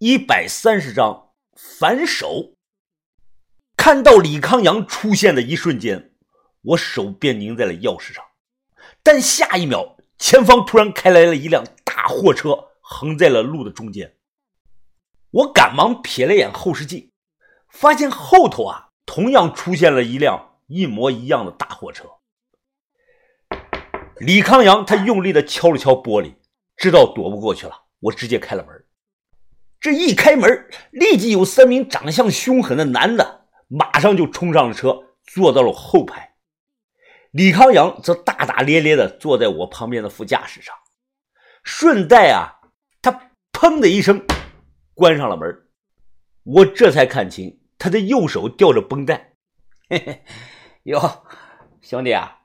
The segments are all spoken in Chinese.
一百三十章反手。看到李康阳出现的一瞬间，我手便拧在了钥匙上，但下一秒，前方突然开来了一辆大货车，横在了路的中间。我赶忙瞥了眼后视镜，发现后头啊，同样出现了一辆一模一样的大货车。李康阳他用力的敲了敲玻璃，知道躲不过去了，我直接开了门。这一开门，立即有三名长相凶狠的男的马上就冲上了车，坐到了后排。李康阳则大大咧咧的坐在我旁边的副驾驶上，顺带啊，他砰的一声关上了门。我这才看清他的右手吊着绷带。嘿嘿，哟，兄弟啊，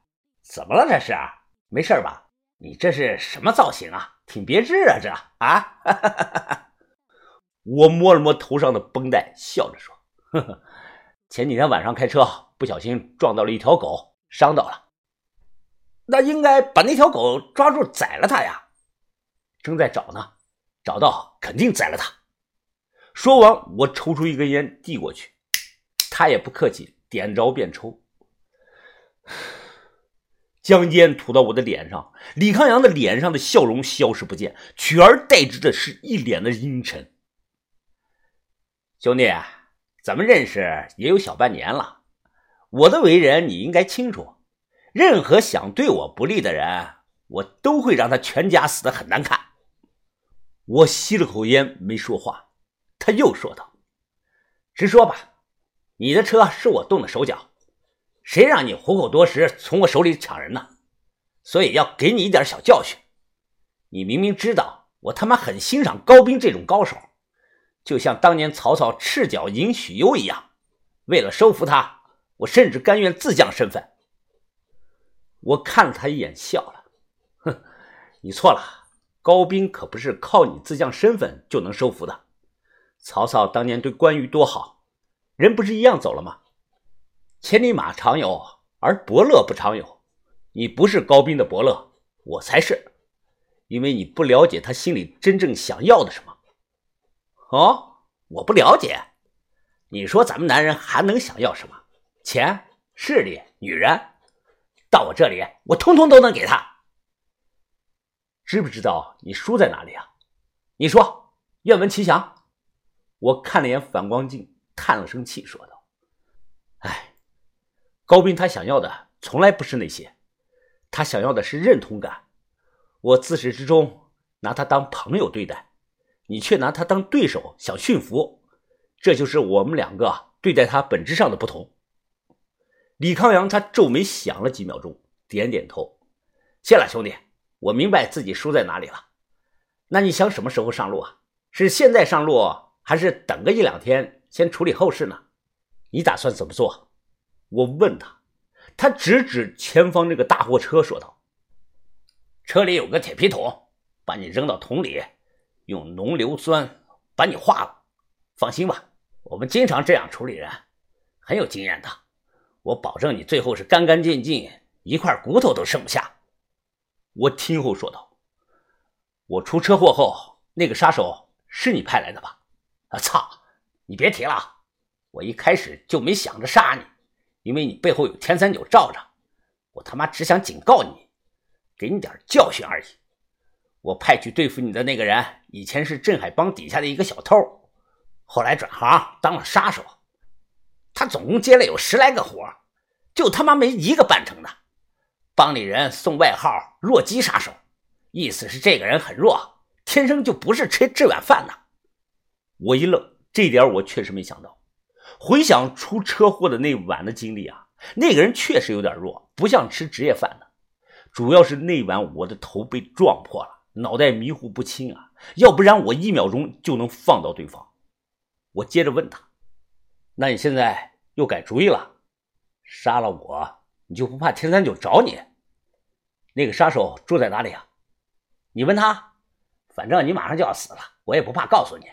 怎么了这是？没事吧？你这是什么造型啊？挺别致啊，这啊。我摸了摸头上的绷带，笑着说：“呵呵，前几天晚上开车不小心撞到了一条狗，伤到了。那应该把那条狗抓住宰了它呀。正在找呢，找到肯定宰了它。”说完，我抽出一根烟递过去，他也不客气，点着便抽。将烟吐到我的脸上，李康阳的脸上的笑容消失不见，取而代之的是一脸的阴沉。兄弟，咱们认识也有小半年了，我的为人你应该清楚。任何想对我不利的人，我都会让他全家死的很难看。我吸了口烟，没说话。他又说道：“直说吧，你的车是我动的手脚，谁让你虎口夺食，从我手里抢人呢？所以要给你一点小教训。你明明知道我他妈很欣赏高斌这种高手。”就像当年曹操赤脚迎许攸一样，为了收服他，我甚至甘愿自降身份。我看了他一眼，笑了，哼，你错了，高斌可不是靠你自降身份就能收服的。曹操当年对关羽多好，人不是一样走了吗？千里马常有，而伯乐不常有。你不是高斌的伯乐，我才是，因为你不了解他心里真正想要的什么。哦，我不了解。你说咱们男人还能想要什么？钱、势力、女人？到我这里，我通通都能给他。知不知道你输在哪里啊？你说，愿闻其详。我看了眼反光镜，叹了声气，说道：“哎，高斌他想要的从来不是那些，他想要的是认同感。我自始至终拿他当朋友对待。”你却拿他当对手，想驯服，这就是我们两个对待他本质上的不同。李康阳他皱眉想了几秒钟，点点头：“谢了，兄弟，我明白自己输在哪里了。那你想什么时候上路啊？是现在上路，还是等个一两天先处理后事呢？你打算怎么做？”我问他，他指指前方那个大货车，说道：“车里有个铁皮桶，把你扔到桶里。”用浓硫酸把你化了，放心吧，我们经常这样处理人，很有经验的。我保证你最后是干干净净，一块骨头都剩不下。我听后说道：“我出车祸后，那个杀手是你派来的吧？”啊操！你别提了，我一开始就没想着杀你，因为你背后有天三九罩着。我他妈只想警告你，给你点教训而已。我派去对付你的那个人，以前是镇海帮底下的一个小偷，后来转行当了杀手。他总共接了有十来个活，就他妈没一个办成的。帮里人送外号“弱鸡杀手”，意思是这个人很弱，天生就不是吃这碗饭的。我一愣，这点我确实没想到。回想出车祸的那晚的经历啊，那个人确实有点弱，不像吃职业饭的。主要是那晚我的头被撞破了。脑袋迷糊不清啊，要不然我一秒钟就能放到对方。我接着问他：“那你现在又改主意了？杀了我，你就不怕天三九找你？那个杀手住在哪里啊？你问他，反正你马上就要死了，我也不怕告诉你，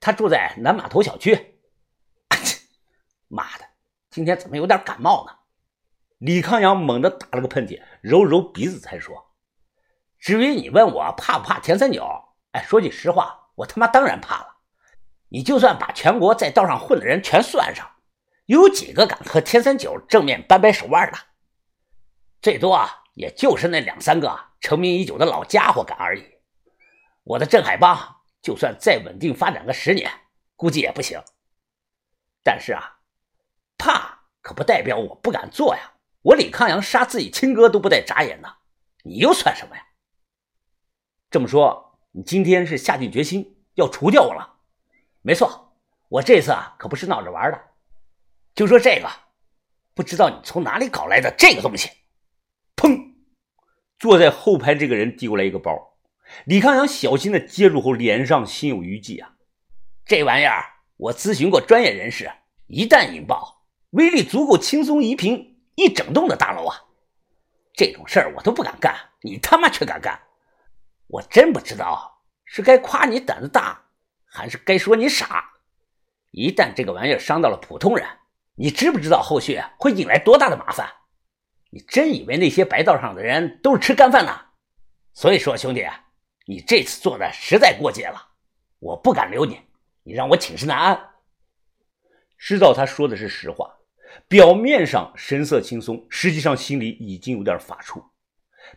他住在南码头小区。妈的，今天怎么有点感冒呢？”李康阳猛地打了个喷嚏，揉揉鼻子才说。至于你问我怕不怕田三九？哎，说句实话，我他妈当然怕了。你就算把全国在道上混的人全算上，有几个敢和田三九正面掰掰手腕的？最多啊也就是那两三个成名已久的老家伙敢而已。我的镇海帮就算再稳定发展个十年，估计也不行。但是啊，怕可不代表我不敢做呀。我李康阳杀自己亲哥都不带眨眼的，你又算什么呀？这么说，你今天是下定决心要除掉我了？没错，我这次啊可不是闹着玩的。就说这个，不知道你从哪里搞来的这个东西。砰！坐在后排这个人递过来一个包，李康阳小心的接住后，脸上心有余悸啊。这玩意儿我咨询过专业人士，一旦引爆，威力足够轻松夷平一整栋的大楼啊。这种事儿我都不敢干，你他妈却敢干！我真不知道是该夸你胆子大，还是该说你傻。一旦这个玩意儿伤到了普通人，你知不知道后续会引来多大的麻烦？你真以为那些白道上的人都是吃干饭的？所以说，兄弟，你这次做的实在过界了，我不敢留你，你让我寝食难安。知道他说的是实话，表面上神色轻松，实际上心里已经有点发怵。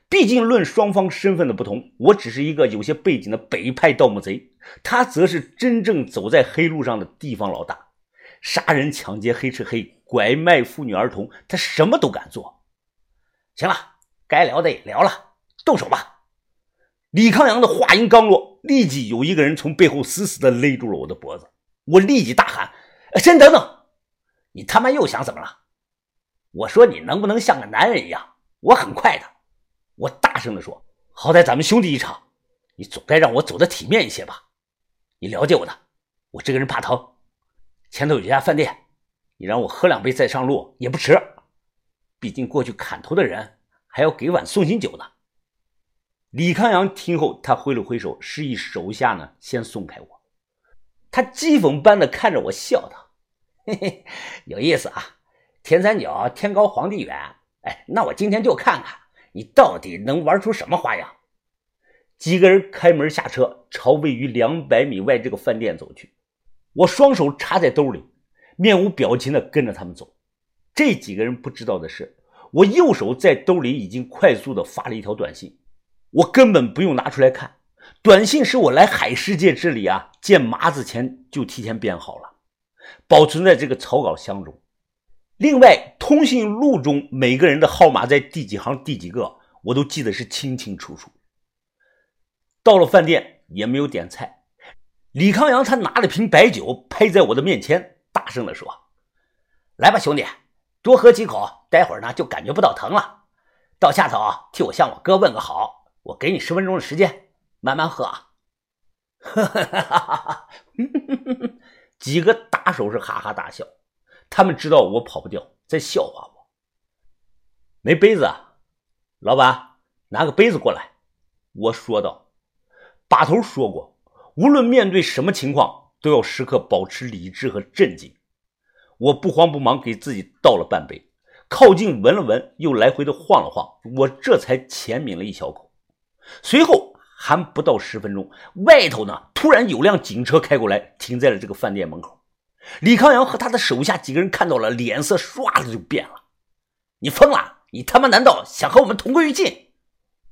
毕竟，论双方身份的不同，我只是一个有些背景的北派盗墓贼，他则是真正走在黑路上的地方老大，杀人、抢劫、黑吃黑、拐卖妇女儿童，他什么都敢做。行了，该聊的也聊了，动手吧。李康阳的话音刚落，立即有一个人从背后死死地勒住了我的脖子。我立即大喊：“先等等！你他妈又想怎么了？我说你能不能像个男人一样？我很快的。”我大声地说：“好歹咱们兄弟一场，你总该让我走得体面一些吧？你了解我的，我这个人怕疼。前头有家饭店，你让我喝两杯再上路也不迟。毕竟过去砍头的人还要给碗送行酒呢。”李康阳听后，他挥了挥手，示意手下呢先松开我。他讥讽般的看着我，笑道：“嘿嘿，有意思啊！天三角天高皇帝远，哎，那我今天就看看。”你到底能玩出什么花样？几个人开门下车，朝位于两百米外这个饭店走去。我双手插在兜里，面无表情的跟着他们走。这几个人不知道的是，我右手在兜里已经快速的发了一条短信，我根本不用拿出来看。短信是我来海世界之里啊见麻子前就提前编好了，保存在这个草稿箱中。另外，通讯录中每个人的号码在第几行第几个，我都记得是清清楚楚。到了饭店也没有点菜，李康阳他拿了瓶白酒拍在我的面前，大声的说：“来吧，兄弟，多喝几口，待会儿呢就感觉不到疼了。到下头替我向我哥问个好，我给你十分钟的时间，慢慢喝啊。”哈哈哈哈哈！几个打手是哈哈大笑。他们知道我跑不掉，在笑话我。没杯子啊，老板，拿个杯子过来。我说道。把头说过，无论面对什么情况，都要时刻保持理智和镇静。我不慌不忙给自己倒了半杯，靠近闻了闻，又来回的晃了晃，我这才浅抿了一小口。随后还不到十分钟，外头呢突然有辆警车开过来，停在了这个饭店门口。李康阳和他的手下几个人看到了，脸色唰的就变了。你疯了？你他妈难道想和我们同归于尽？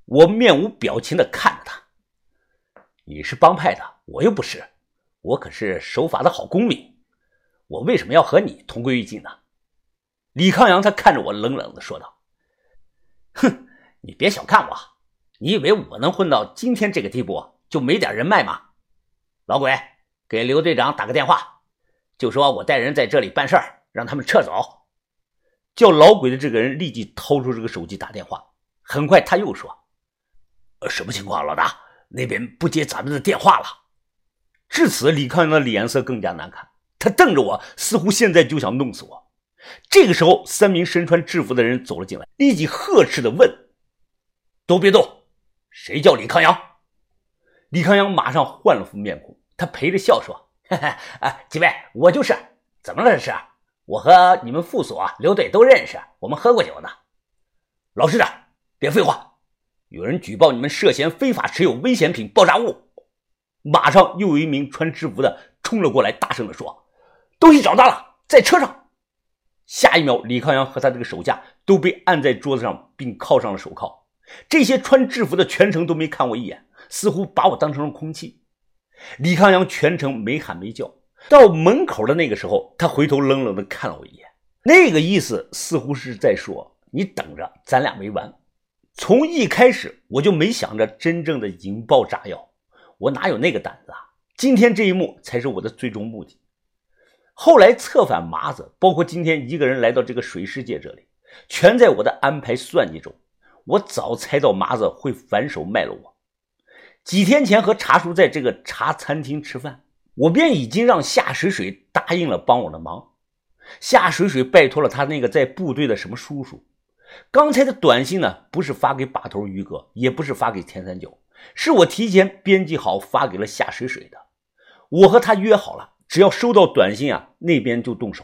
我面无表情的看着他。你是帮派的，我又不是，我可是守法的好公民。我为什么要和你同归于尽呢？李康阳他看着我，冷冷的说道：“哼，你别小看我，你以为我能混到今天这个地步就没点人脉吗？老鬼，给刘队长打个电话。”就说我带人在这里办事儿，让他们撤走。叫老鬼的这个人立即掏出这个手机打电话。很快他又说：“呃什么情况，老大？那边不接咱们的电话了。”至此，李康阳的脸色更加难看，他瞪着我，似乎现在就想弄死我。这个时候，三名身穿制服的人走了进来，立即呵斥的问：“都别动！谁叫李康阳？”李康阳马上换了副面孔，他陪着笑说。啊，几位，我就是，怎么了这是？我和你们副所刘队都认识，我们喝过酒呢。老实点，别废话。有人举报你们涉嫌非法持有危险品爆炸物。马上又有一名穿制服的冲了过来，大声地说：“东西找到了，在车上。”下一秒，李康阳和他这个手下都被按在桌子上，并铐上了手铐。这些穿制服的全程都没看我一眼，似乎把我当成了空气。李康阳全程没喊没叫，到门口的那个时候，他回头冷冷地看了我一眼，那个意思似乎是在说：“你等着，咱俩没完。”从一开始我就没想着真正的引爆炸药，我哪有那个胆子啊！今天这一幕才是我的最终目的。后来策反麻子，包括今天一个人来到这个水世界这里，全在我的安排算计中。我早猜到麻子会反手卖了我。几天前和茶叔在这个茶餐厅吃饭，我便已经让夏水水答应了帮我的忙。夏水水拜托了他那个在部队的什么叔叔。刚才的短信呢，不是发给把头于哥，也不是发给田三九，是我提前编辑好发给了夏水水的。我和他约好了。只要收到短信啊，那边就动手。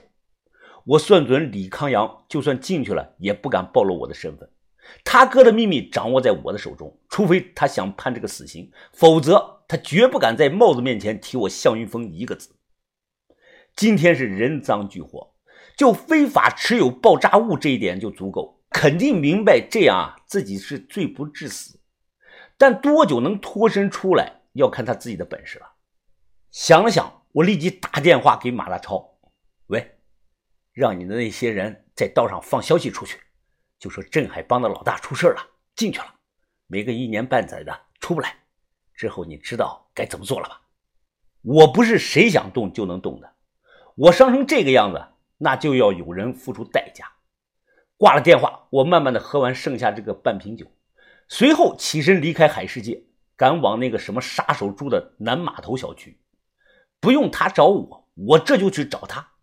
我算准李康阳就算进去了，也不敢暴露我的身份。他哥的秘密掌握在我的手中，除非他想判这个死刑，否则他绝不敢在帽子面前提我向云峰一个字。今天是人赃俱获，就非法持有爆炸物这一点就足够，肯定明白这样啊自己是罪不至死。但多久能脱身出来，要看他自己的本事了。想了想。我立即打电话给马大超，喂，让你的那些人在道上放消息出去，就说镇海帮的老大出事了，进去了，没个一年半载的出不来。之后你知道该怎么做了吧？我不是谁想动就能动的，我伤成这个样子，那就要有人付出代价。挂了电话，我慢慢的喝完剩下这个半瓶酒，随后起身离开海世界，赶往那个什么杀手住的南码头小区。不用他找我，我这就去找他。